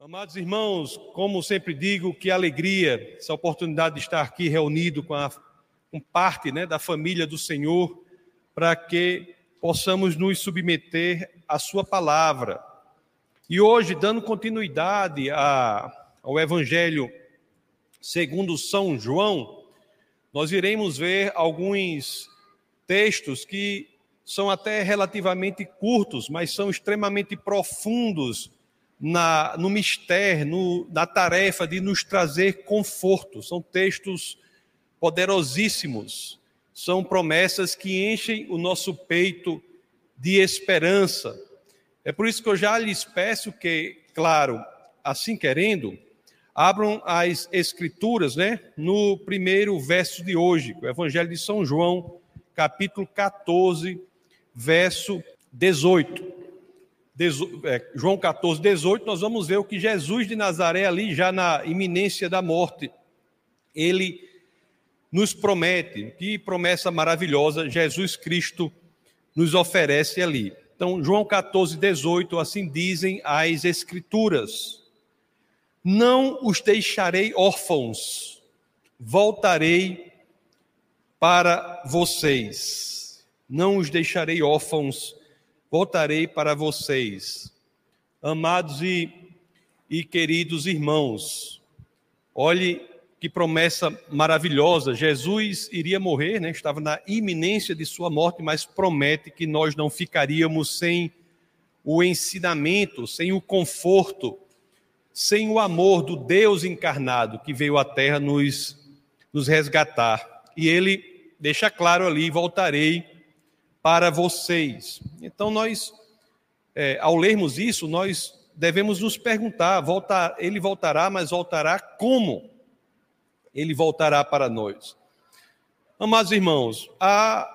Amados irmãos, como sempre digo, que alegria essa oportunidade de estar aqui reunido com, a, com parte né, da família do Senhor, para que possamos nos submeter à Sua palavra. E hoje, dando continuidade a, ao Evangelho segundo São João, nós iremos ver alguns textos que são até relativamente curtos, mas são extremamente profundos na, no mistério, no, na tarefa de nos trazer conforto. São textos poderosíssimos, são promessas que enchem o nosso peito de esperança. É por isso que eu já lhes peço que, claro, assim querendo, abram as escrituras, né, no primeiro verso de hoje, o Evangelho de São João, capítulo 14, verso 18. É, João 14, 18, nós vamos ver o que Jesus de Nazaré, ali já na iminência da morte, ele nos promete, que promessa maravilhosa Jesus Cristo nos oferece ali. Então, João 14, 18, assim dizem as Escrituras: Não os deixarei órfãos, voltarei para vocês. Não os deixarei órfãos, voltarei para vocês. Amados e, e queridos irmãos, olhe que promessa maravilhosa. Jesus iria morrer, né? estava na iminência de sua morte, mas promete que nós não ficaríamos sem o ensinamento, sem o conforto, sem o amor do Deus encarnado que veio à terra nos, nos resgatar. E ele deixa claro ali: voltarei para vocês. Então, nós, é, ao lermos isso, nós devemos nos perguntar: voltar, ele voltará, mas voltará como? Ele voltará para nós. Amados irmãos, há,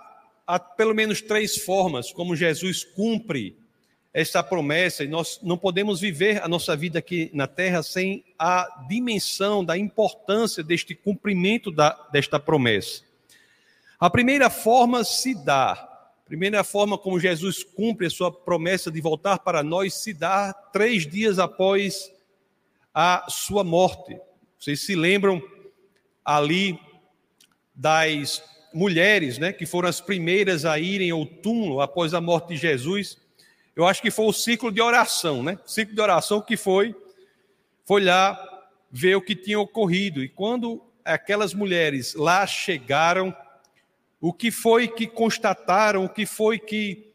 há pelo menos três formas como Jesus cumpre esta promessa, e nós não podemos viver a nossa vida aqui na terra sem a dimensão da importância deste cumprimento da, desta promessa. A primeira forma se dá Primeira forma como Jesus cumpre a sua promessa de voltar para nós se dá três dias após a sua morte. Vocês se lembram ali das mulheres, né, que foram as primeiras a irem ao túmulo após a morte de Jesus. Eu acho que foi o ciclo de oração, né? Ciclo de oração que foi foi lá ver o que tinha ocorrido. E quando aquelas mulheres lá chegaram, o que foi que constataram, o que foi que,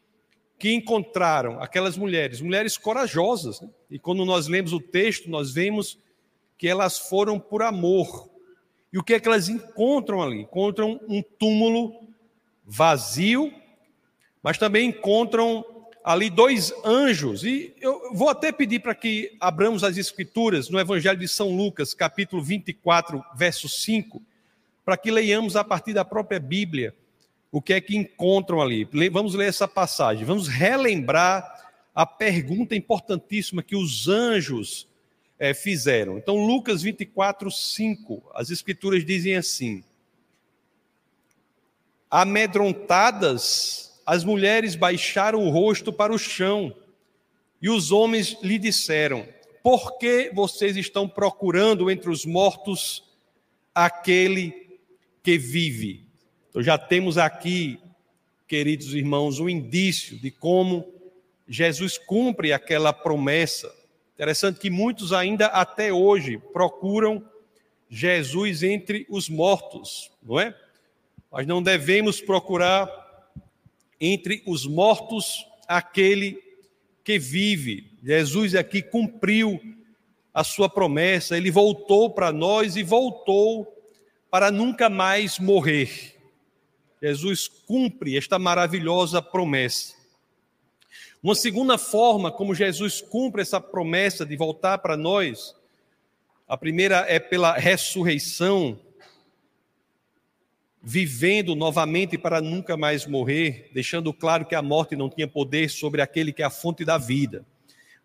que encontraram aquelas mulheres, mulheres corajosas. Né? E quando nós lemos o texto, nós vemos que elas foram por amor. E o que é que elas encontram ali? Encontram um túmulo vazio, mas também encontram ali dois anjos. E eu vou até pedir para que abramos as escrituras no Evangelho de São Lucas, capítulo 24, verso 5, para que leiamos a partir da própria Bíblia o que é que encontram ali. Vamos ler essa passagem, vamos relembrar a pergunta importantíssima que os anjos é, fizeram. Então, Lucas 24, 5, as escrituras dizem assim: Amedrontadas, as mulheres baixaram o rosto para o chão, e os homens lhe disseram: Por que vocês estão procurando entre os mortos aquele que vive? Então já temos aqui, queridos irmãos, um indício de como Jesus cumpre aquela promessa. Interessante que muitos ainda até hoje procuram Jesus entre os mortos, não é? Mas não devemos procurar entre os mortos aquele que vive. Jesus aqui cumpriu a sua promessa, ele voltou para nós e voltou para nunca mais morrer. Jesus cumpre esta maravilhosa promessa. Uma segunda forma como Jesus cumpre essa promessa de voltar para nós, a primeira é pela ressurreição, vivendo novamente para nunca mais morrer, deixando claro que a morte não tinha poder sobre aquele que é a fonte da vida.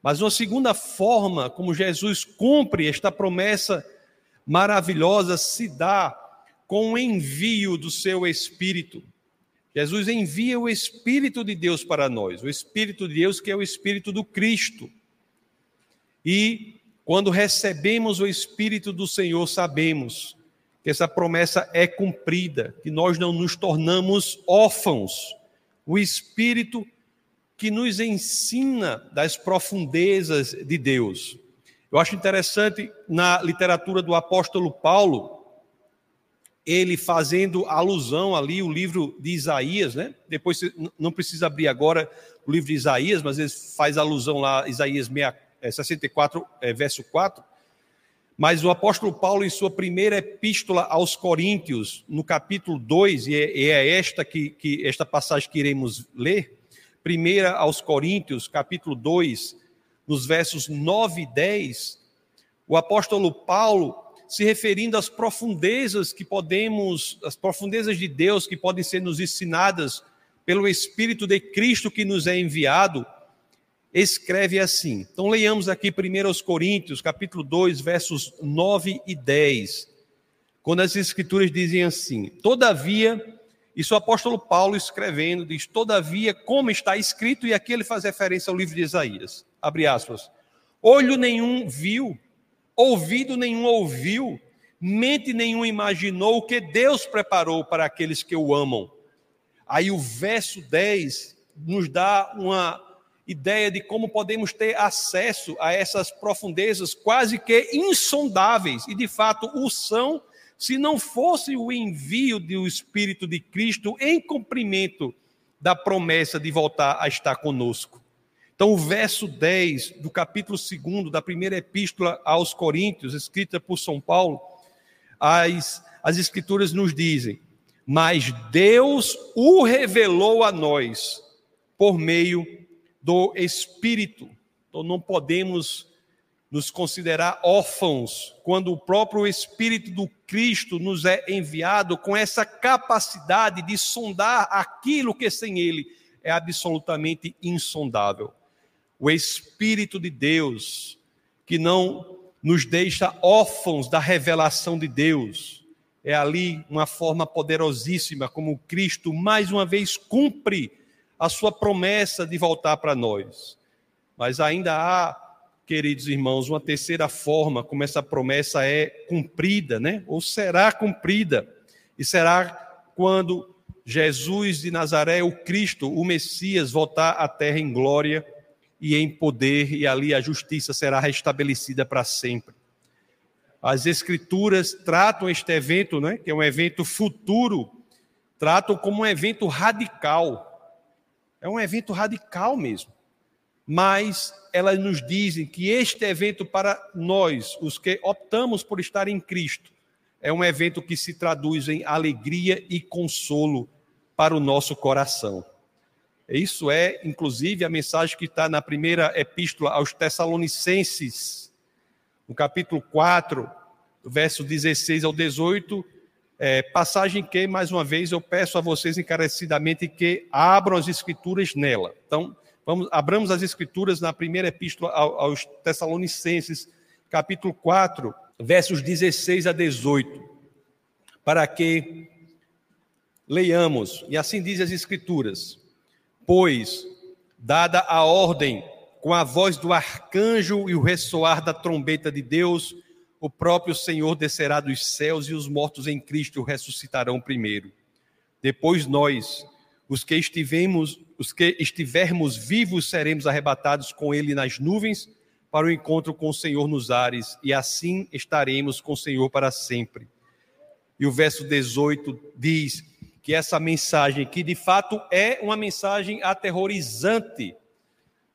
Mas uma segunda forma como Jesus cumpre esta promessa maravilhosa se dá com o envio do seu Espírito. Jesus envia o Espírito de Deus para nós, o Espírito de Deus que é o Espírito do Cristo. E Quando recebemos o Espírito do Senhor, sabemos que essa promessa é cumprida, que nós não nos tornamos órfãos. O Espírito que nos ensina das profundezas de Deus. Eu acho interessante na literatura do apóstolo Paulo, ele fazendo alusão ali o livro de Isaías, né? Depois não precisa abrir agora o livro de Isaías, mas ele faz alusão lá Isaías 64, é, é, verso 4. Mas o apóstolo Paulo, em sua primeira epístola aos Coríntios, no capítulo 2, e é, é esta que, que esta passagem que iremos ler, primeira aos Coríntios, capítulo 2, nos versos 9 e 10, o apóstolo Paulo, se referindo às profundezas que podemos, as profundezas de Deus que podem ser nos ensinadas pelo Espírito de Cristo que nos é enviado, escreve assim. Então leiamos aqui primeiro aos Coríntios, capítulo 2, versos 9 e 10. Quando as escrituras dizem assim: Todavia, isso o apóstolo Paulo escrevendo diz: Todavia, como está escrito, e aqui ele faz referência ao livro de Isaías. Abre aspas. Olho nenhum viu, ouvido nenhum ouviu, mente nenhum imaginou o que Deus preparou para aqueles que o amam. Aí o verso 10 nos dá uma ideia de como podemos ter acesso a essas profundezas quase que insondáveis, e de fato o são, se não fosse o envio do Espírito de Cristo em cumprimento da promessa de voltar a estar conosco. Então, o verso 10 do capítulo 2 da primeira epístola aos Coríntios, escrita por São Paulo, as, as Escrituras nos dizem: Mas Deus o revelou a nós por meio do Espírito. Então não podemos nos considerar órfãos quando o próprio Espírito do Cristo nos é enviado com essa capacidade de sondar aquilo que sem Ele é absolutamente insondável. O Espírito de Deus que não nos deixa órfãos da revelação de Deus. É ali uma forma poderosíssima como Cristo mais uma vez cumpre a sua promessa de voltar para nós. Mas ainda há, queridos irmãos, uma terceira forma como essa promessa é cumprida, né? Ou será cumprida. E será quando Jesus de Nazaré, o Cristo, o Messias, voltar à terra em glória e em poder, e ali a justiça será restabelecida para sempre. As Escrituras tratam este evento, né, que é um evento futuro, tratam como um evento radical. É um evento radical mesmo. Mas elas nos dizem que este evento, para nós, os que optamos por estar em Cristo, é um evento que se traduz em alegria e consolo para o nosso coração. Isso é, inclusive, a mensagem que está na primeira epístola aos Tessalonicenses, no capítulo 4, verso 16 ao 18, é, passagem que, mais uma vez, eu peço a vocês encarecidamente que abram as escrituras nela. Então, vamos, abramos as escrituras na primeira epístola aos Tessalonicenses, capítulo 4, versos 16 a 18, para que leiamos, e assim diz as escrituras: Pois, dada a ordem, com a voz do arcanjo e o ressoar da trombeta de Deus, o próprio Senhor descerá dos céus e os mortos em Cristo ressuscitarão primeiro. Depois nós, os que estivemos, os que estivermos vivos, seremos arrebatados com ele nas nuvens para o encontro com o Senhor nos ares, e assim estaremos com o Senhor para sempre. E o verso 18 diz que essa mensagem, que de fato é uma mensagem aterrorizante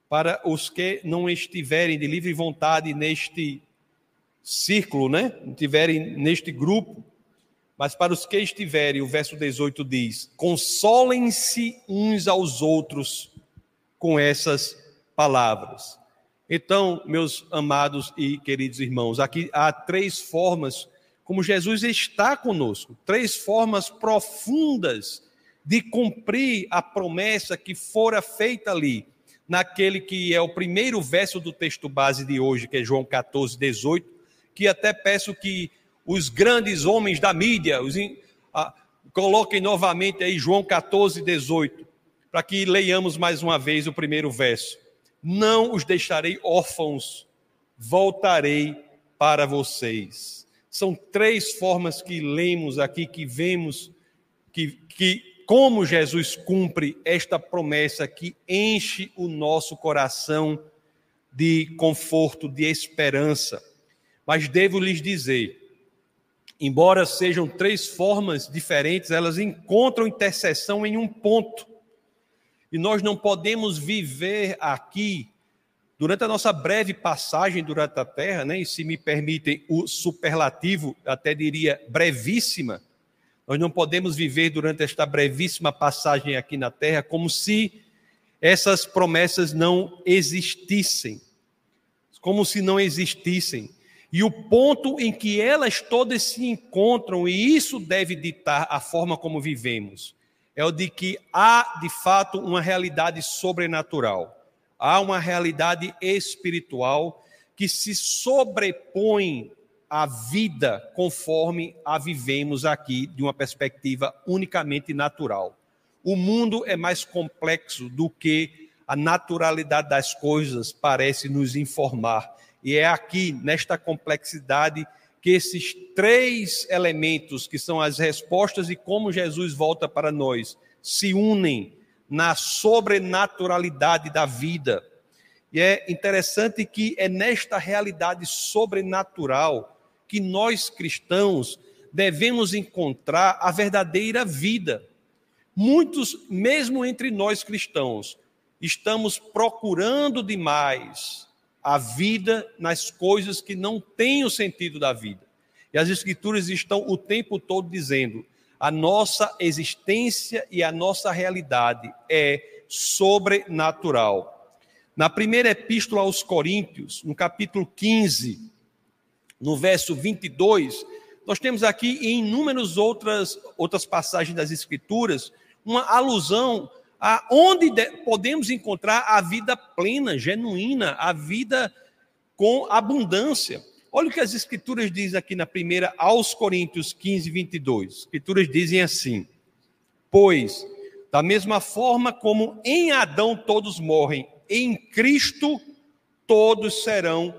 para os que não estiverem de livre vontade neste círculo, né? Não estiverem neste grupo. Mas para os que estiverem, o verso 18 diz: consolem-se uns aos outros com essas palavras. Então, meus amados e queridos irmãos, aqui há três formas como Jesus está conosco, três formas profundas de cumprir a promessa que fora feita ali, naquele que é o primeiro verso do texto base de hoje, que é João 14, 18, que até peço que os grandes homens da mídia os, coloquem novamente aí João 14, 18, para que leiamos mais uma vez o primeiro verso. Não os deixarei órfãos, voltarei para vocês. São três formas que lemos aqui, que vemos que, que como Jesus cumpre esta promessa que enche o nosso coração de conforto, de esperança. Mas devo lhes dizer, embora sejam três formas diferentes, elas encontram interseção em um ponto. E nós não podemos viver aqui Durante a nossa breve passagem durante a Terra, né, e se me permitem o superlativo, até diria brevíssima, nós não podemos viver durante esta brevíssima passagem aqui na Terra como se essas promessas não existissem, como se não existissem. E o ponto em que elas todas se encontram, e isso deve ditar a forma como vivemos, é o de que há, de fato, uma realidade sobrenatural há uma realidade espiritual que se sobrepõe à vida conforme a vivemos aqui, de uma perspectiva unicamente natural. O mundo é mais complexo do que a naturalidade das coisas parece nos informar. E é aqui, nesta complexidade, que esses três elementos, que são as respostas e como Jesus volta para nós, se unem na sobrenaturalidade da vida. E é interessante que é nesta realidade sobrenatural que nós cristãos devemos encontrar a verdadeira vida. Muitos, mesmo entre nós cristãos, estamos procurando demais a vida nas coisas que não têm o sentido da vida. E as Escrituras estão o tempo todo dizendo: a nossa existência e a nossa realidade é sobrenatural. Na primeira epístola aos Coríntios, no capítulo 15, no verso 22, nós temos aqui em inúmeras outras, outras passagens das Escrituras uma alusão a onde podemos encontrar a vida plena, genuína, a vida com abundância. Olha o que as Escrituras dizem aqui na primeira, aos Coríntios 15, 22. As Escrituras dizem assim: Pois, da mesma forma como em Adão todos morrem, em Cristo todos serão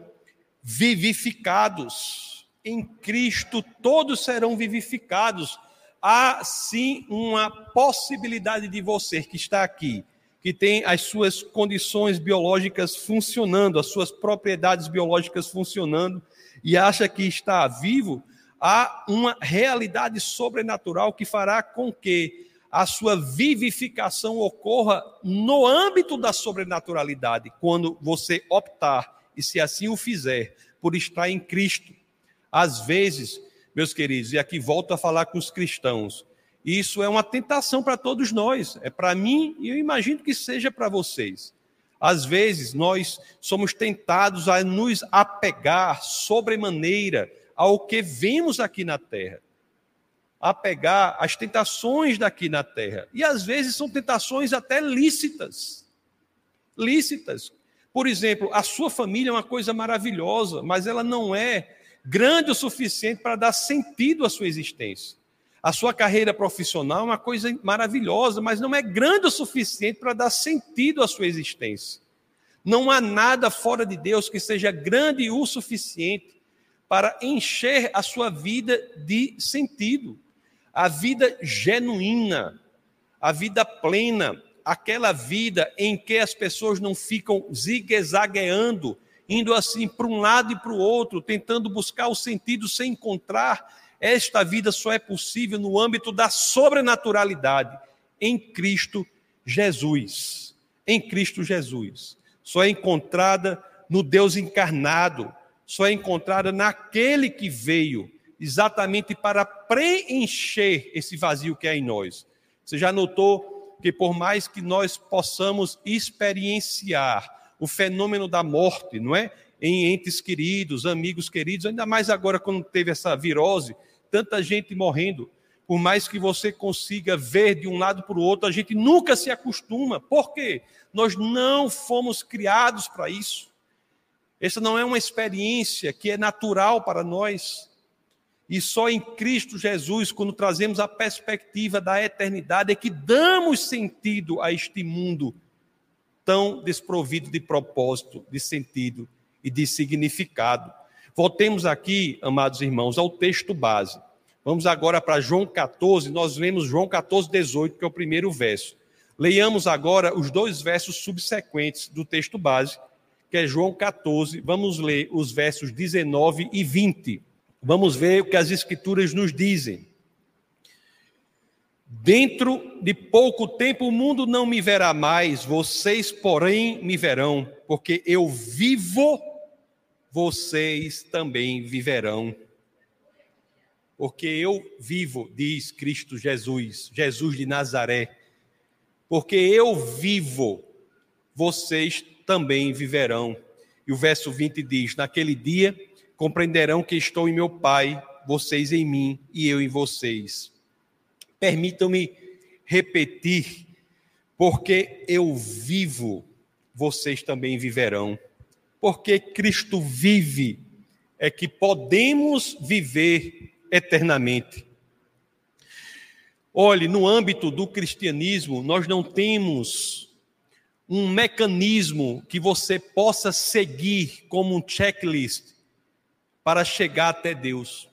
vivificados. Em Cristo todos serão vivificados. Há sim uma possibilidade de você que está aqui, que tem as suas condições biológicas funcionando, as suas propriedades biológicas funcionando, e acha que está vivo, há uma realidade sobrenatural que fará com que a sua vivificação ocorra no âmbito da sobrenaturalidade, quando você optar, e se assim o fizer, por estar em Cristo. Às vezes, meus queridos, e aqui volto a falar com os cristãos, isso é uma tentação para todos nós, é para mim e eu imagino que seja para vocês. Às vezes nós somos tentados a nos apegar sobremaneira ao que vemos aqui na terra, apegar às tentações daqui na terra. E às vezes são tentações até lícitas. Lícitas. Por exemplo, a sua família é uma coisa maravilhosa, mas ela não é grande o suficiente para dar sentido à sua existência. A sua carreira profissional é uma coisa maravilhosa, mas não é grande o suficiente para dar sentido à sua existência. Não há nada fora de Deus que seja grande o suficiente para encher a sua vida de sentido. A vida genuína, a vida plena, aquela vida em que as pessoas não ficam zigue-zagueando, indo assim para um lado e para o outro, tentando buscar o sentido sem encontrar esta vida só é possível no âmbito da sobrenaturalidade em Cristo Jesus. Em Cristo Jesus. Só é encontrada no Deus encarnado, só é encontrada naquele que veio exatamente para preencher esse vazio que há em nós. Você já notou que por mais que nós possamos experienciar o fenômeno da morte, não é? Em entes queridos, amigos queridos, ainda mais agora quando teve essa virose, tanta gente morrendo. Por mais que você consiga ver de um lado para o outro, a gente nunca se acostuma. Por quê? Nós não fomos criados para isso. Essa não é uma experiência que é natural para nós. E só em Cristo Jesus, quando trazemos a perspectiva da eternidade, é que damos sentido a este mundo tão desprovido de propósito, de sentido, e de significado. Voltemos aqui, amados irmãos, ao texto base. Vamos agora para João 14, nós vemos João 14, 18, que é o primeiro verso. Leiamos agora os dois versos subsequentes do texto base, que é João 14. Vamos ler os versos 19 e 20. Vamos ver o que as Escrituras nos dizem. Dentro de pouco tempo o mundo não me verá mais, vocês, porém, me verão, porque eu vivo, vocês também viverão. Porque eu vivo, diz Cristo Jesus, Jesus de Nazaré. Porque eu vivo, vocês também viverão. E o verso 20 diz: Naquele dia compreenderão que estou em meu Pai, vocês em mim e eu em vocês. Permitam-me repetir, porque eu vivo, vocês também viverão. Porque Cristo vive, é que podemos viver eternamente. Olhe, no âmbito do cristianismo, nós não temos um mecanismo que você possa seguir como um checklist para chegar até Deus.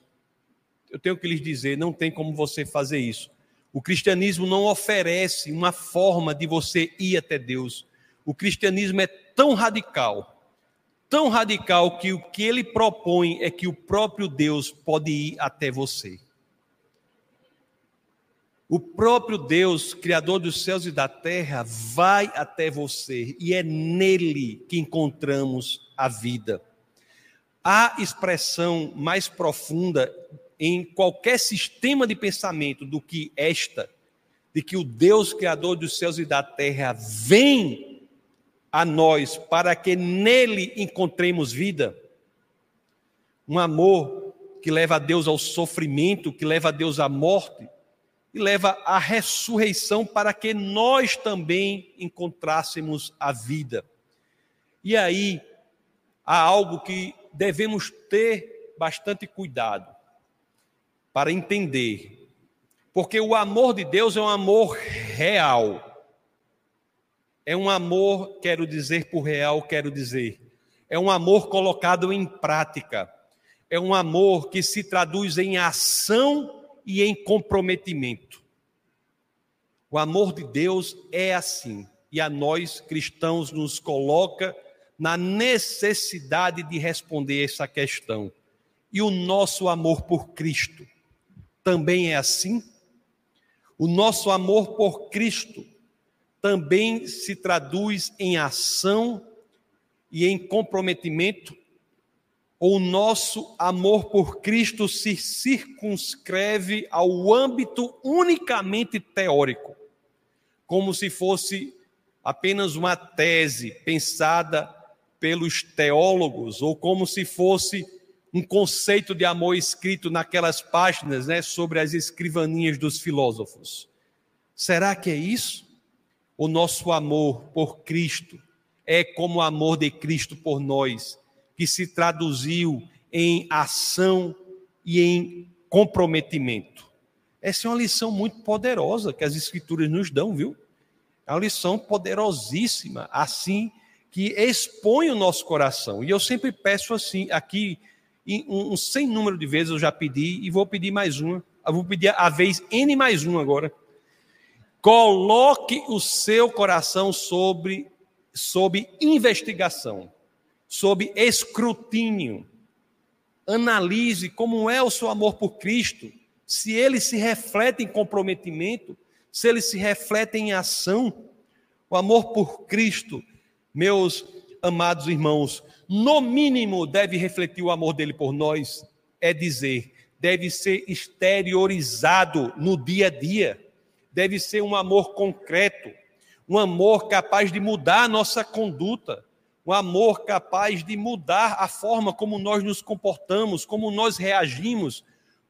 Eu tenho que lhes dizer, não tem como você fazer isso. O cristianismo não oferece uma forma de você ir até Deus. O cristianismo é tão radical, tão radical que o que ele propõe é que o próprio Deus pode ir até você. O próprio Deus, Criador dos céus e da terra, vai até você e é nele que encontramos a vida. A expressão mais profunda em qualquer sistema de pensamento do que esta, de que o Deus Criador dos céus e da terra vem a nós para que nele encontremos vida. Um amor que leva a Deus ao sofrimento, que leva a Deus à morte e leva à ressurreição para que nós também encontrássemos a vida. E aí há algo que devemos ter bastante cuidado para entender, porque o amor de Deus é um amor real. É um amor, quero dizer por real, quero dizer, é um amor colocado em prática. É um amor que se traduz em ação e em comprometimento. O amor de Deus é assim, e a nós cristãos nos coloca na necessidade de responder essa questão. E o nosso amor por Cristo também é assim? O nosso amor por Cristo também se traduz em ação e em comprometimento o nosso amor por Cristo se circunscreve ao âmbito unicamente teórico, como se fosse apenas uma tese pensada pelos teólogos, ou como se fosse um conceito de amor escrito naquelas páginas né, sobre as escrivaninhas dos filósofos. Será que é isso? O nosso amor por Cristo é como o amor de Cristo por nós que se traduziu em ação e em comprometimento. Essa é uma lição muito poderosa que as Escrituras nos dão, viu? É uma lição poderosíssima, assim, que expõe o nosso coração. E eu sempre peço assim, aqui, um, um sem número de vezes eu já pedi, e vou pedir mais uma. Eu vou pedir a vez N mais um agora. Coloque o seu coração sobre, sobre investigação sob escrutínio. Analise como é o seu amor por Cristo, se ele se reflete em comprometimento, se ele se reflete em ação. O amor por Cristo, meus amados irmãos, no mínimo deve refletir o amor dele por nós, é dizer, deve ser exteriorizado no dia a dia, deve ser um amor concreto, um amor capaz de mudar a nossa conduta, um amor capaz de mudar a forma como nós nos comportamos, como nós reagimos,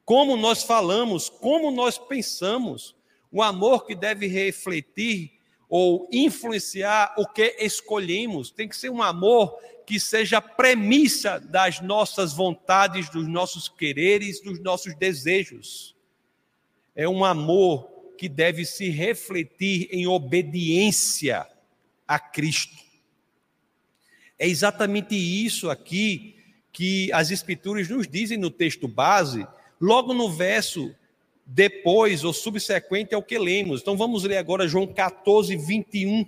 como nós falamos, como nós pensamos. Um amor que deve refletir ou influenciar o que escolhemos. Tem que ser um amor que seja premissa das nossas vontades, dos nossos quereres, dos nossos desejos. É um amor que deve se refletir em obediência a Cristo É exatamente isso aqui que as Escrituras nos dizem no texto base, logo no verso depois ou subsequente ao que lemos. Então vamos ler agora João 14, 21,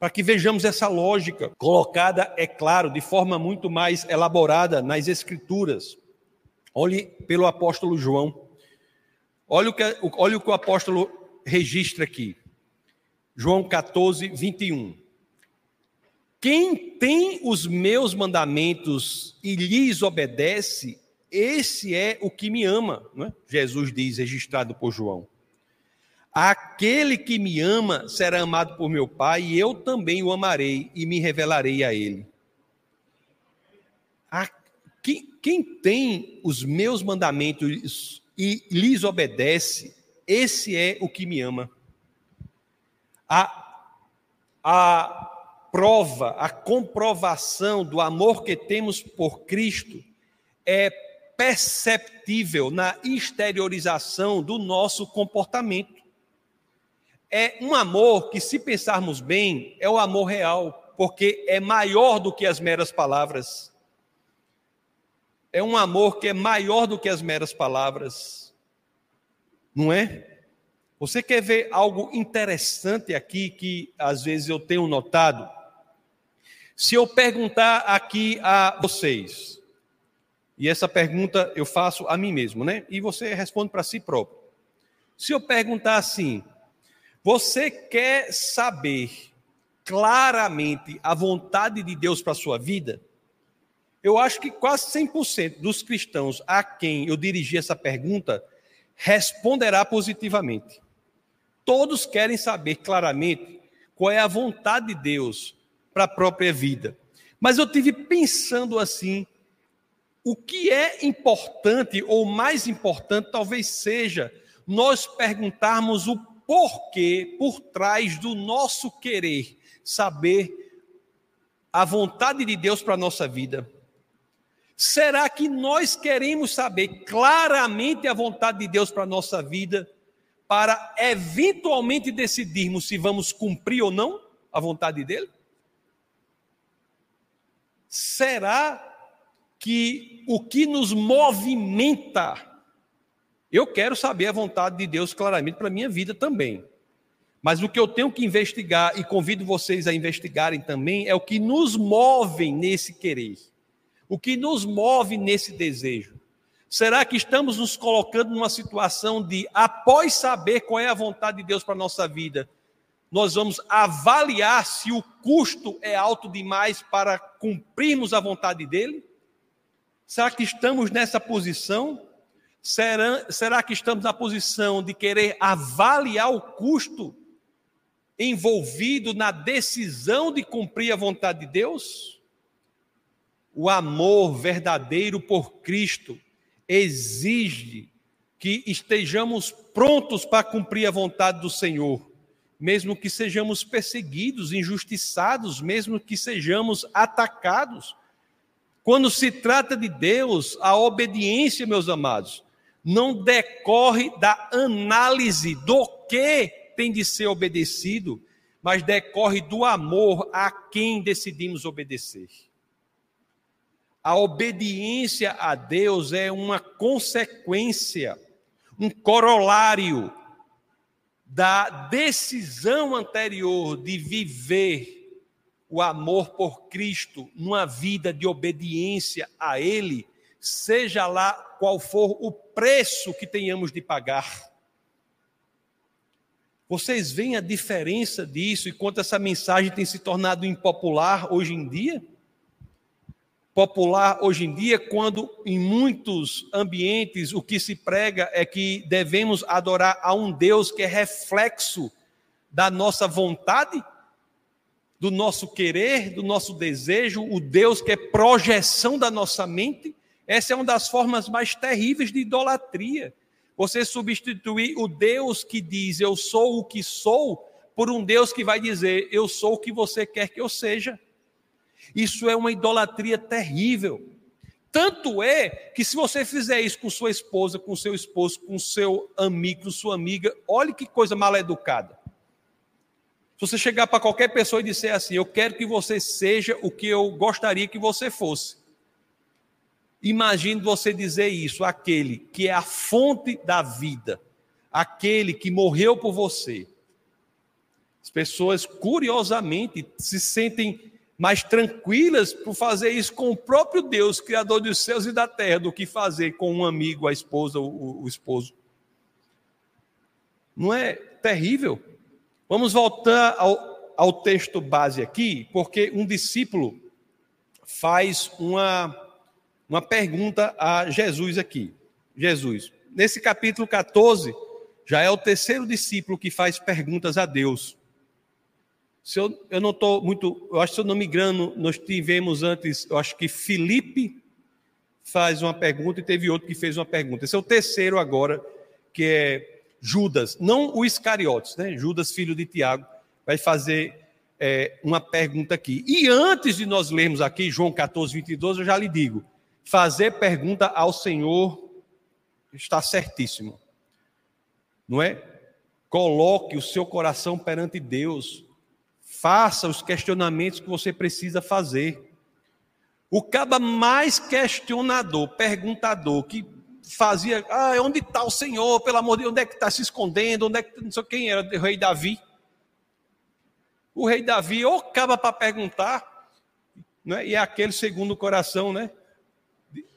para que vejamos essa lógica colocada, é claro, de forma muito mais elaborada nas Escrituras. Olhe pelo apóstolo João. Olha o que, olha o, que o apóstolo registra aqui. João 14, 21. Quem tem os meus mandamentos e lhes obedece, esse é o que me ama, é? Jesus diz, registrado por João. Aquele que me ama será amado por meu Pai, e eu também o amarei e me revelarei a ele. A, quem, quem tem os meus mandamentos e lhes obedece, esse é o que me ama. A, a prova, a comprovação do amor que temos por Cristo é perceptível na exteriorização do nosso comportamento. É um amor que, se pensarmos bem, é o amor real, porque é maior do que as meras palavras. É um amor que é maior do que as meras palavras. Não é? Você quer ver algo interessante aqui que às vezes eu tenho notado? Se eu perguntar aqui a vocês, e essa pergunta eu faço a mim mesmo, né? E você responde para si próprio. Se eu perguntar assim, você quer saber claramente a vontade de Deus para a sua vida? Eu acho que quase 100% dos cristãos a quem eu dirigi essa pergunta responderá positivamente. Todos querem saber claramente qual é a vontade de Deus para a própria vida. Mas eu tive pensando assim o que é importante, ou mais importante, talvez seja nós perguntarmos o porquê por trás do nosso querer saber a vontade de Deus para a nossa vida. Será que nós queremos saber claramente a vontade de Deus para a nossa vida, para eventualmente decidirmos se vamos cumprir ou não a vontade dele? Será que o que nos movimenta, eu quero saber a vontade de Deus claramente para a minha vida também. Mas o que eu tenho que investigar, e convido vocês a investigarem também, é o que nos move nesse querer. O que nos move nesse desejo. Será que estamos nos colocando numa situação de, após saber qual é a vontade de Deus para a nossa vida, nós vamos avaliar se o custo é alto demais para cumprirmos a vontade dele? Será que estamos nessa posição? Será, será que estamos na posição de querer avaliar o custo envolvido na decisão de cumprir a vontade de Deus? O amor verdadeiro por Cristo exige que estejamos prontos para cumprir a vontade do Senhor, mesmo que sejamos perseguidos, injustiçados, mesmo que sejamos atacados. Quando se trata de Deus, a obediência, meus amados, não decorre da análise do que tem de ser obedecido, mas decorre do amor a quem decidimos obedecer. A obediência a Deus é uma consequência, um corolário da decisão anterior de viver o amor por Cristo numa vida de obediência a Ele, seja lá qual for o preço que tenhamos de pagar. Vocês veem a diferença disso e quanto essa mensagem tem se tornado impopular hoje em dia? Popular hoje em dia, quando em muitos ambientes o que se prega é que devemos adorar a um Deus que é reflexo da nossa vontade do nosso querer, do nosso desejo, o Deus que é projeção da nossa mente. Essa é uma das formas mais terríveis de idolatria. Você substituir o Deus que diz eu sou o que sou por um Deus que vai dizer eu sou o que você quer que eu seja. Isso é uma idolatria terrível. Tanto é que se você fizer isso com sua esposa, com seu esposo, com seu amigo, com sua amiga, olhe que coisa mal educada. Se você chegar para qualquer pessoa e disser assim: Eu quero que você seja o que eu gostaria que você fosse. Imagine você dizer isso àquele que é a fonte da vida, aquele que morreu por você. As pessoas, curiosamente, se sentem mais tranquilas por fazer isso com o próprio Deus, Criador dos céus e da terra, do que fazer com um amigo, a esposa, o, o esposo. Não é terrível? Vamos voltar ao, ao texto base aqui, porque um discípulo faz uma, uma pergunta a Jesus aqui. Jesus, nesse capítulo 14, já é o terceiro discípulo que faz perguntas a Deus. Se eu, eu não estou muito. Eu acho que, se eu não me engano, nós tivemos antes, eu acho que Felipe faz uma pergunta e teve outro que fez uma pergunta. Esse é o terceiro agora, que é Judas, não o Iscariotes, né? Judas, filho de Tiago, vai fazer é, uma pergunta aqui. E antes de nós lermos aqui, João 14, 22, eu já lhe digo: fazer pergunta ao Senhor está certíssimo, não é? Coloque o seu coração perante Deus, Faça os questionamentos que você precisa fazer. O caba mais questionador, perguntador, que fazia, ah, onde está o Senhor, pelo amor de Deus, onde é que está se escondendo, onde é que, não sei quem era, o rei Davi. O rei Davi, ou acaba para perguntar, né? e é aquele segundo o coração né?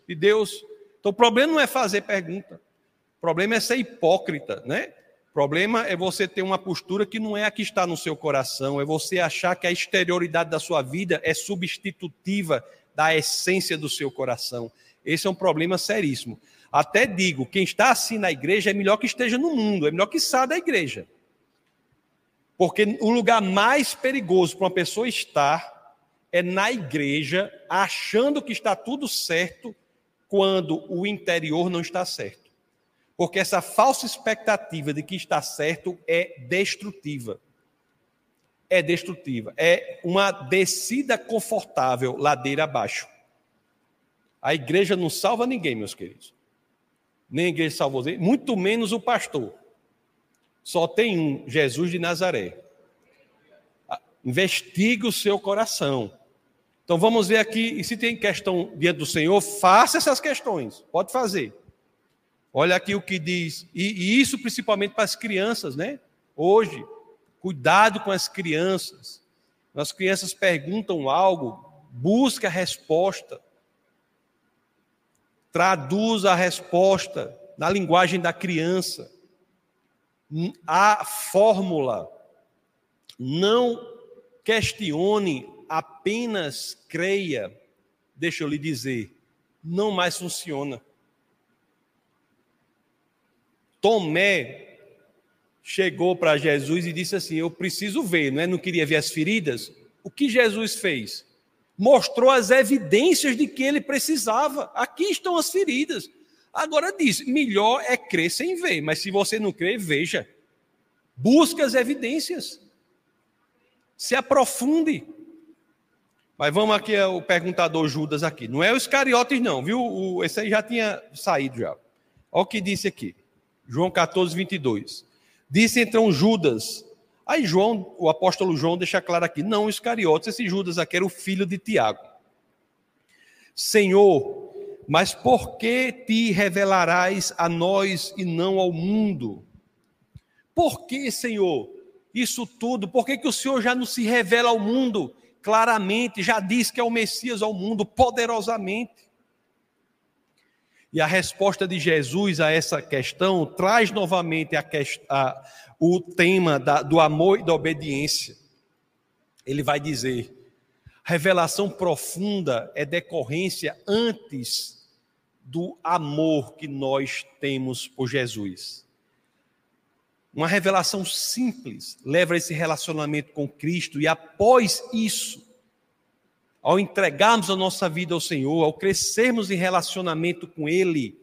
de Deus. Então o problema não é fazer pergunta, o problema é ser hipócrita, né? Problema é você ter uma postura que não é a que está no seu coração, é você achar que a exterioridade da sua vida é substitutiva da essência do seu coração. Esse é um problema seríssimo. Até digo, quem está assim na igreja é melhor que esteja no mundo, é melhor que saia da igreja. Porque o lugar mais perigoso para uma pessoa estar é na igreja, achando que está tudo certo, quando o interior não está certo. Porque essa falsa expectativa de que está certo é destrutiva. É destrutiva. É uma descida confortável, ladeira abaixo. A igreja não salva ninguém, meus queridos. Nem a igreja salvou, muito menos o pastor. Só tem um, Jesus de Nazaré. Investigue o seu coração. Então vamos ver aqui, e se tem questão diante do Senhor, faça essas questões. Pode fazer. Olha aqui o que diz, e, e isso principalmente para as crianças, né? Hoje, cuidado com as crianças. As crianças perguntam algo, busca a resposta. Traduz a resposta na linguagem da criança. A fórmula. Não questione, apenas creia. Deixa eu lhe dizer, não mais funciona. Tomé chegou para Jesus e disse assim: Eu preciso ver, não é? Não queria ver as feridas. O que Jesus fez? Mostrou as evidências de que ele precisava. Aqui estão as feridas. Agora diz: melhor é crer sem ver, mas se você não crê, veja. Busque as evidências. Se aprofunde. Mas vamos aqui ao perguntador Judas aqui. Não é os cariotes, não, viu? Esse aí já tinha saído já. Olha o que disse aqui. João 14, 22. Disse então Judas. Aí João, o apóstolo João deixa claro aqui, não Iscariotes, esse Judas aqui era o filho de Tiago. Senhor, mas por que te revelarás a nós e não ao mundo? Por que, Senhor, isso tudo? Por que, que o Senhor já não se revela ao mundo claramente, já diz que é o Messias ao mundo poderosamente? E a resposta de Jesus a essa questão traz novamente a, a, o tema da, do amor e da obediência. Ele vai dizer: revelação profunda é decorrência antes do amor que nós temos por Jesus. Uma revelação simples leva a esse relacionamento com Cristo, e após isso, ao entregarmos a nossa vida ao Senhor, ao crescermos em relacionamento com Ele,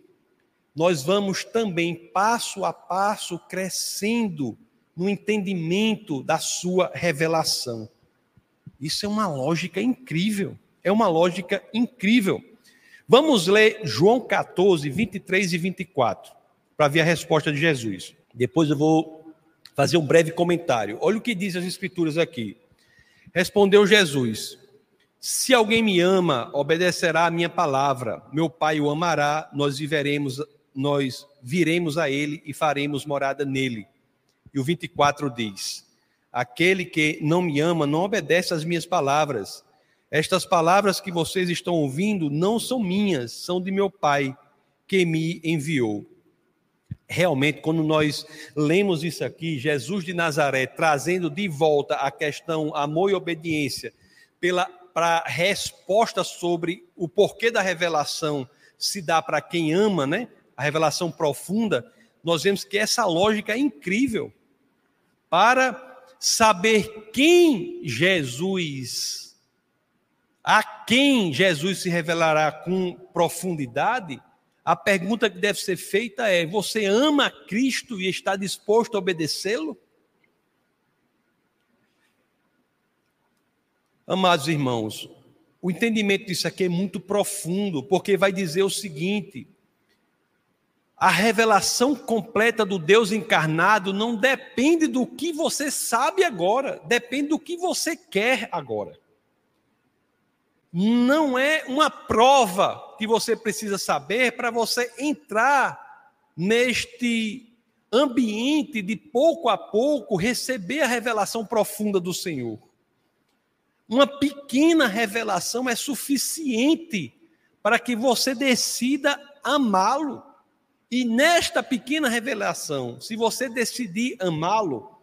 nós vamos também, passo a passo, crescendo no entendimento da Sua revelação. Isso é uma lógica incrível. É uma lógica incrível. Vamos ler João 14, 23 e 24, para ver a resposta de Jesus. Depois eu vou fazer um breve comentário. Olha o que diz as Escrituras aqui. Respondeu Jesus: Se alguém me ama, obedecerá a minha palavra. Meu Pai o amará, nós viveremos, nós viremos a ele e faremos morada nele. E o 24 diz: Aquele que não me ama não obedece às minhas palavras. Estas palavras que vocês estão ouvindo não são minhas, são de meu Pai que me enviou. Realmente, quando nós lemos isso aqui, Jesus de Nazaré trazendo de volta a questão amor e obediência pela para resposta sobre o porquê da revelação se dá para quem ama, né? A revelação profunda, nós vemos que essa lógica é incrível para saber quem Jesus a quem Jesus se revelará com profundidade, a pergunta que deve ser feita é: você ama Cristo e está disposto a obedecê-lo? Amados irmãos, o entendimento disso aqui é muito profundo, porque vai dizer o seguinte: a revelação completa do Deus encarnado não depende do que você sabe agora, depende do que você quer agora. Não é uma prova que você precisa saber para você entrar neste ambiente de pouco a pouco receber a revelação profunda do Senhor. Uma pequena revelação é suficiente para que você decida amá-lo. E nesta pequena revelação, se você decidir amá-lo,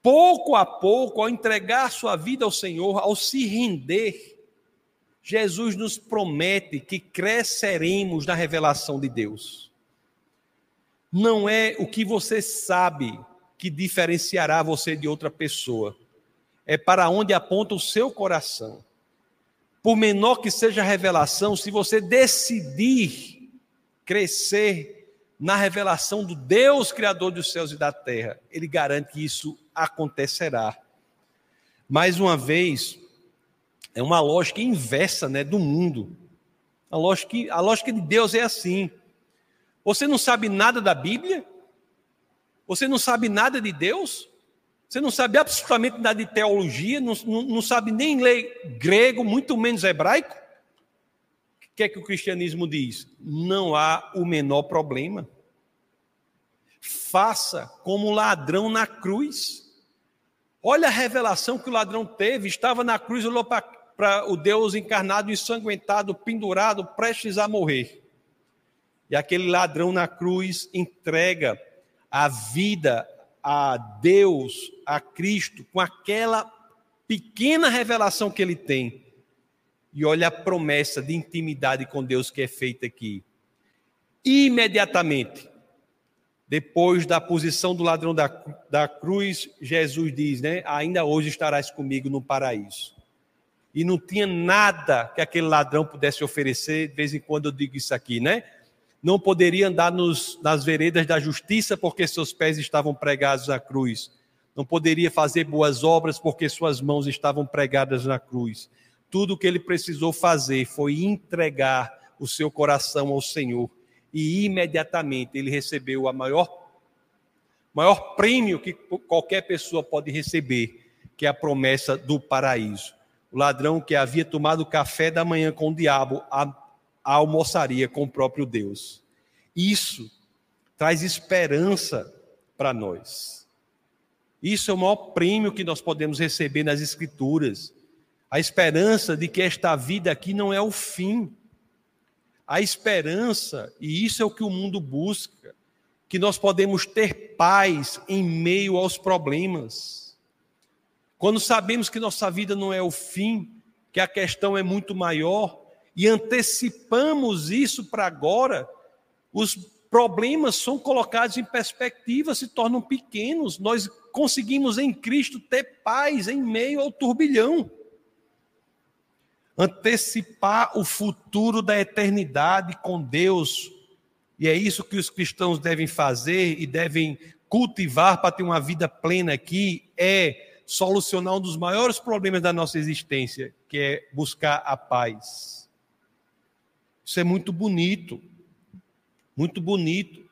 pouco a pouco, ao entregar sua vida ao Senhor, ao se render, Jesus nos promete que cresceremos na revelação de Deus. Não é o que você sabe que diferenciará você de outra pessoa, é para onde aponta o seu coração. Por menor que seja a revelação, se você decidir crescer na revelação do Deus Criador dos céus e da terra, ele garante que isso acontecerá. Mais uma vez, é uma lógica inversa né, do mundo. A lógica, a lógica de Deus é assim. Você não sabe nada da Bíblia? Você não sabe nada de Deus? Você não sabe absolutamente nada de teologia? Não, não, não sabe nem ler grego, muito menos hebraico? que é que o cristianismo diz? Não há o menor problema. Faça como o ladrão na cruz. Olha a revelação que o ladrão teve. Estava na cruz, olhou para o Deus encarnado, ensanguentado, pendurado, prestes a morrer. E aquele ladrão na cruz entrega a vida a Deus, a Cristo, com aquela pequena revelação que ele tem e olha a promessa de intimidade com Deus que é feita aqui. Imediatamente, depois da posição do ladrão da, da cruz, Jesus diz, né? Ainda hoje estarás comigo no paraíso. E não tinha nada que aquele ladrão pudesse oferecer, de vez em quando eu digo isso aqui, né? Não poderia andar nos, nas veredas da justiça porque seus pés estavam pregados à cruz. Não poderia fazer boas obras porque suas mãos estavam pregadas na cruz tudo o que ele precisou fazer foi entregar o seu coração ao Senhor. E imediatamente ele recebeu a maior maior prêmio que qualquer pessoa pode receber, que é a promessa do paraíso. O ladrão que havia tomado café da manhã com o diabo, a, almoçaria com o próprio Deus. Isso traz esperança para nós. Isso é o maior prêmio que nós podemos receber nas Escrituras a esperança de que esta vida aqui não é o fim. A esperança, e isso é o que o mundo busca, que nós podemos ter paz em meio aos problemas. Quando sabemos que nossa vida não é o fim, que a questão é muito maior, e antecipamos isso para agora, os problemas são colocados em perspectiva, se tornam pequenos. Nós conseguimos em Cristo ter paz em meio ao turbilhão antecipar o futuro da eternidade com Deus. E é isso que os cristãos devem fazer e devem cultivar para ter uma vida plena aqui, é solucionar um dos maiores problemas da nossa existência, que é buscar a paz. Isso é muito bonito. Muito bonito.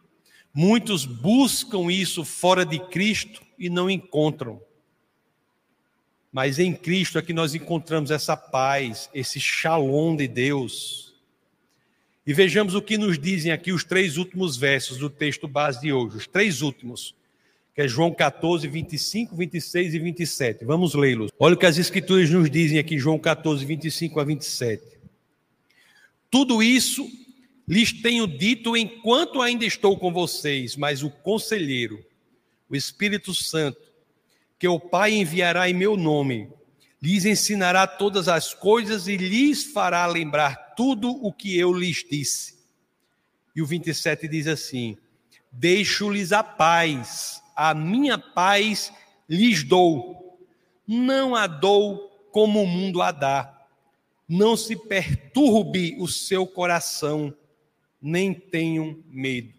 Muitos buscam isso fora de Cristo e não encontram. Mas em Cristo é que nós encontramos essa paz, esse shalom de Deus. E vejamos o que nos dizem aqui os três últimos versos do texto base de hoje, os três últimos, que é João 14, 25, 26 e 27. Vamos lê-los. Olha o que as Escrituras nos dizem aqui, João 14, 25 a 27. Tudo isso lhes tenho dito enquanto ainda estou com vocês, mas o conselheiro, o Espírito Santo, que o Pai enviará em meu nome, lhes ensinará todas as coisas e lhes fará lembrar tudo o que eu lhes disse. E o 27 diz assim: Deixo-lhes a paz, a minha paz lhes dou, não a dou como o mundo a dá. Não se perturbe o seu coração, nem tenham medo.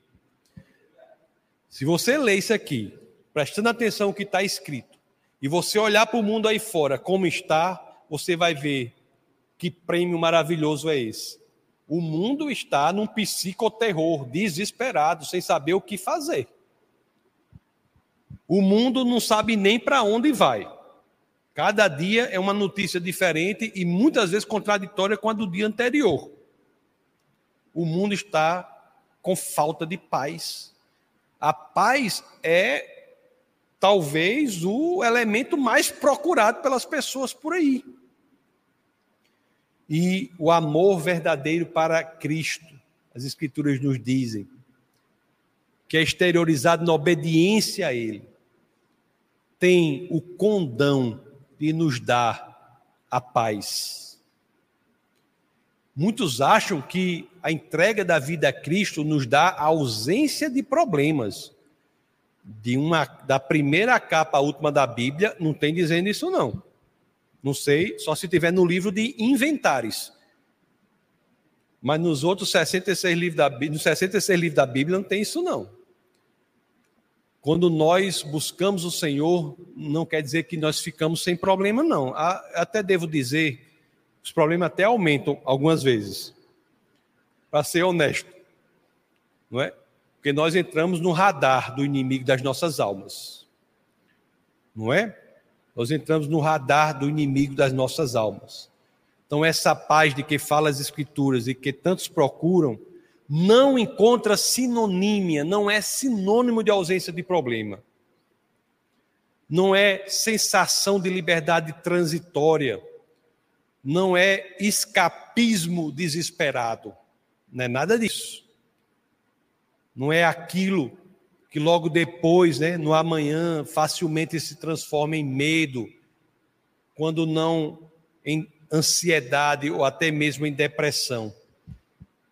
Se você lê isso aqui, prestando atenção no que está escrito, e você olhar para o mundo aí fora como está, você vai ver que prêmio maravilhoso é esse. O mundo está num psicoterror, desesperado, sem saber o que fazer. O mundo não sabe nem para onde vai. Cada dia é uma notícia diferente e muitas vezes contraditória com a do dia anterior. O mundo está com falta de paz. A paz é talvez o elemento mais procurado pelas pessoas por aí. E o amor verdadeiro para Cristo, as Escrituras nos dizem, que é exteriorizado na obediência a Ele, tem o condão de nos dar a paz. Muitos acham que a entrega da vida a Cristo nos dá a ausência de problemas de uma da primeira capa à última da Bíblia não tem dizendo isso não. Não sei, só se tiver no livro de Inventares. Mas nos outros 66 livros da nos 66 livros da Bíblia não tem isso não. Quando nós buscamos o Senhor, não quer dizer que nós ficamos sem problema não. Até devo dizer, os problemas até aumentam algumas vezes. Para ser honesto, não é? Porque nós entramos no radar do inimigo das nossas almas. Não é? Nós entramos no radar do inimigo das nossas almas. Então, essa paz de que fala as Escrituras e que tantos procuram, não encontra sinonímia, não é sinônimo de ausência de problema. Não é sensação de liberdade transitória. Não é escapismo desesperado. Não é nada disso não é aquilo que logo depois, né, no amanhã, facilmente se transforma em medo, quando não em ansiedade ou até mesmo em depressão.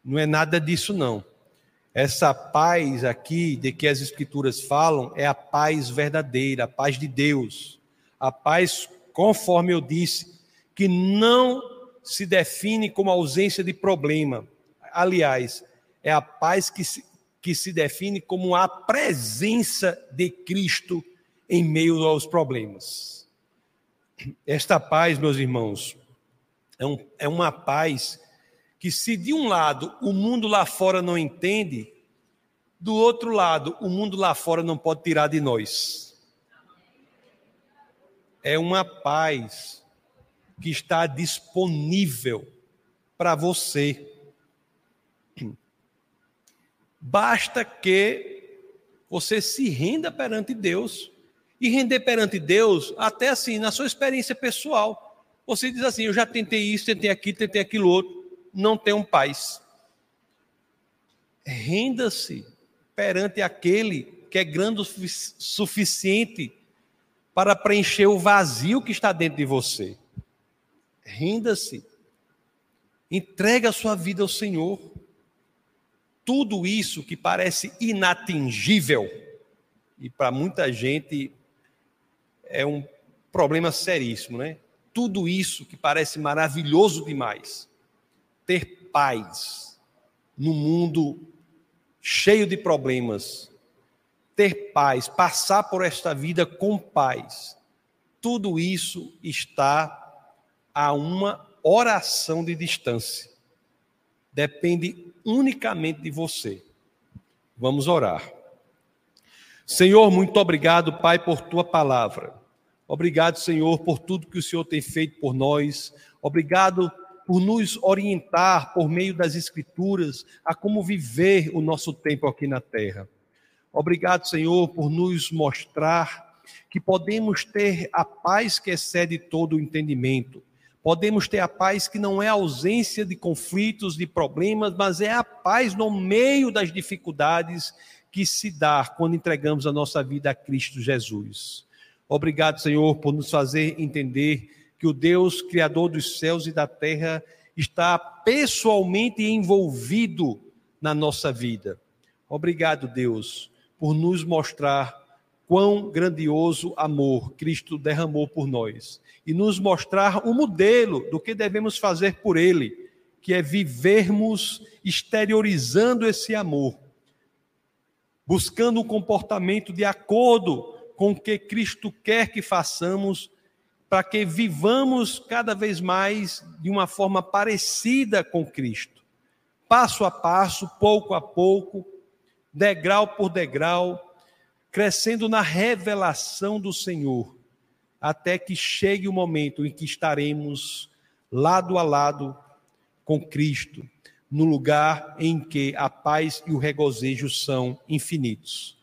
Não é nada disso, não. Essa paz aqui, de que as Escrituras falam, é a paz verdadeira, a paz de Deus. A paz, conforme eu disse, que não se define como ausência de problema. Aliás, é a paz que se, que se define como a presença de Cristo em meio aos problemas. Esta paz, meus irmãos, é, um, é uma paz que, se de um lado o mundo lá fora não entende, do outro lado o mundo lá fora não pode tirar de nós. É uma paz que está disponível para você Basta que você se renda perante Deus. E render perante Deus, até assim, na sua experiência pessoal. Você diz assim: Eu já tentei isso, tentei aquilo, tentei aquilo outro, não tenho paz. Renda-se perante aquele que é grande o suficiente para preencher o vazio que está dentro de você. Renda-se. Entrega a sua vida ao Senhor tudo isso que parece inatingível, e para muita gente é um problema seríssimo, né? Tudo isso que parece maravilhoso demais, ter paz no mundo cheio de problemas, ter paz, passar por esta vida com paz, tudo isso está a uma oração de distância. Depende unicamente de você. Vamos orar. Senhor, muito obrigado, Pai, por tua palavra. Obrigado, Senhor, por tudo que o Senhor tem feito por nós. Obrigado por nos orientar por meio das Escrituras a como viver o nosso tempo aqui na terra. Obrigado, Senhor, por nos mostrar que podemos ter a paz que excede todo o entendimento. Podemos ter a paz que não é ausência de conflitos, de problemas, mas é a paz no meio das dificuldades que se dá quando entregamos a nossa vida a Cristo Jesus. Obrigado, Senhor, por nos fazer entender que o Deus Criador dos céus e da terra está pessoalmente envolvido na nossa vida. Obrigado, Deus, por nos mostrar quão grandioso amor Cristo derramou por nós e nos mostrar o modelo do que devemos fazer por Ele, que é vivermos exteriorizando esse amor, buscando um comportamento de acordo com o que Cristo quer que façamos, para que vivamos cada vez mais de uma forma parecida com Cristo, passo a passo, pouco a pouco, degrau por degrau, crescendo na revelação do Senhor, até que chegue o momento em que estaremos lado a lado com Cristo, no lugar em que a paz e o regozijo são infinitos.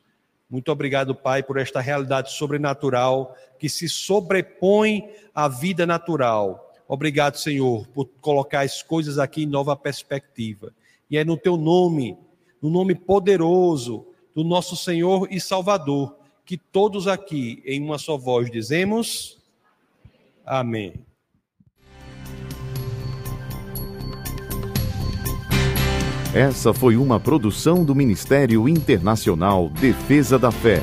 Muito obrigado, Pai, por esta realidade sobrenatural que se sobrepõe à vida natural. Obrigado, Senhor, por colocar as coisas aqui em nova perspectiva. E é no teu nome, no nome poderoso do nosso Senhor e Salvador, que todos aqui, em uma só voz, dizemos: Amém. Essa foi uma produção do Ministério Internacional Defesa da Fé,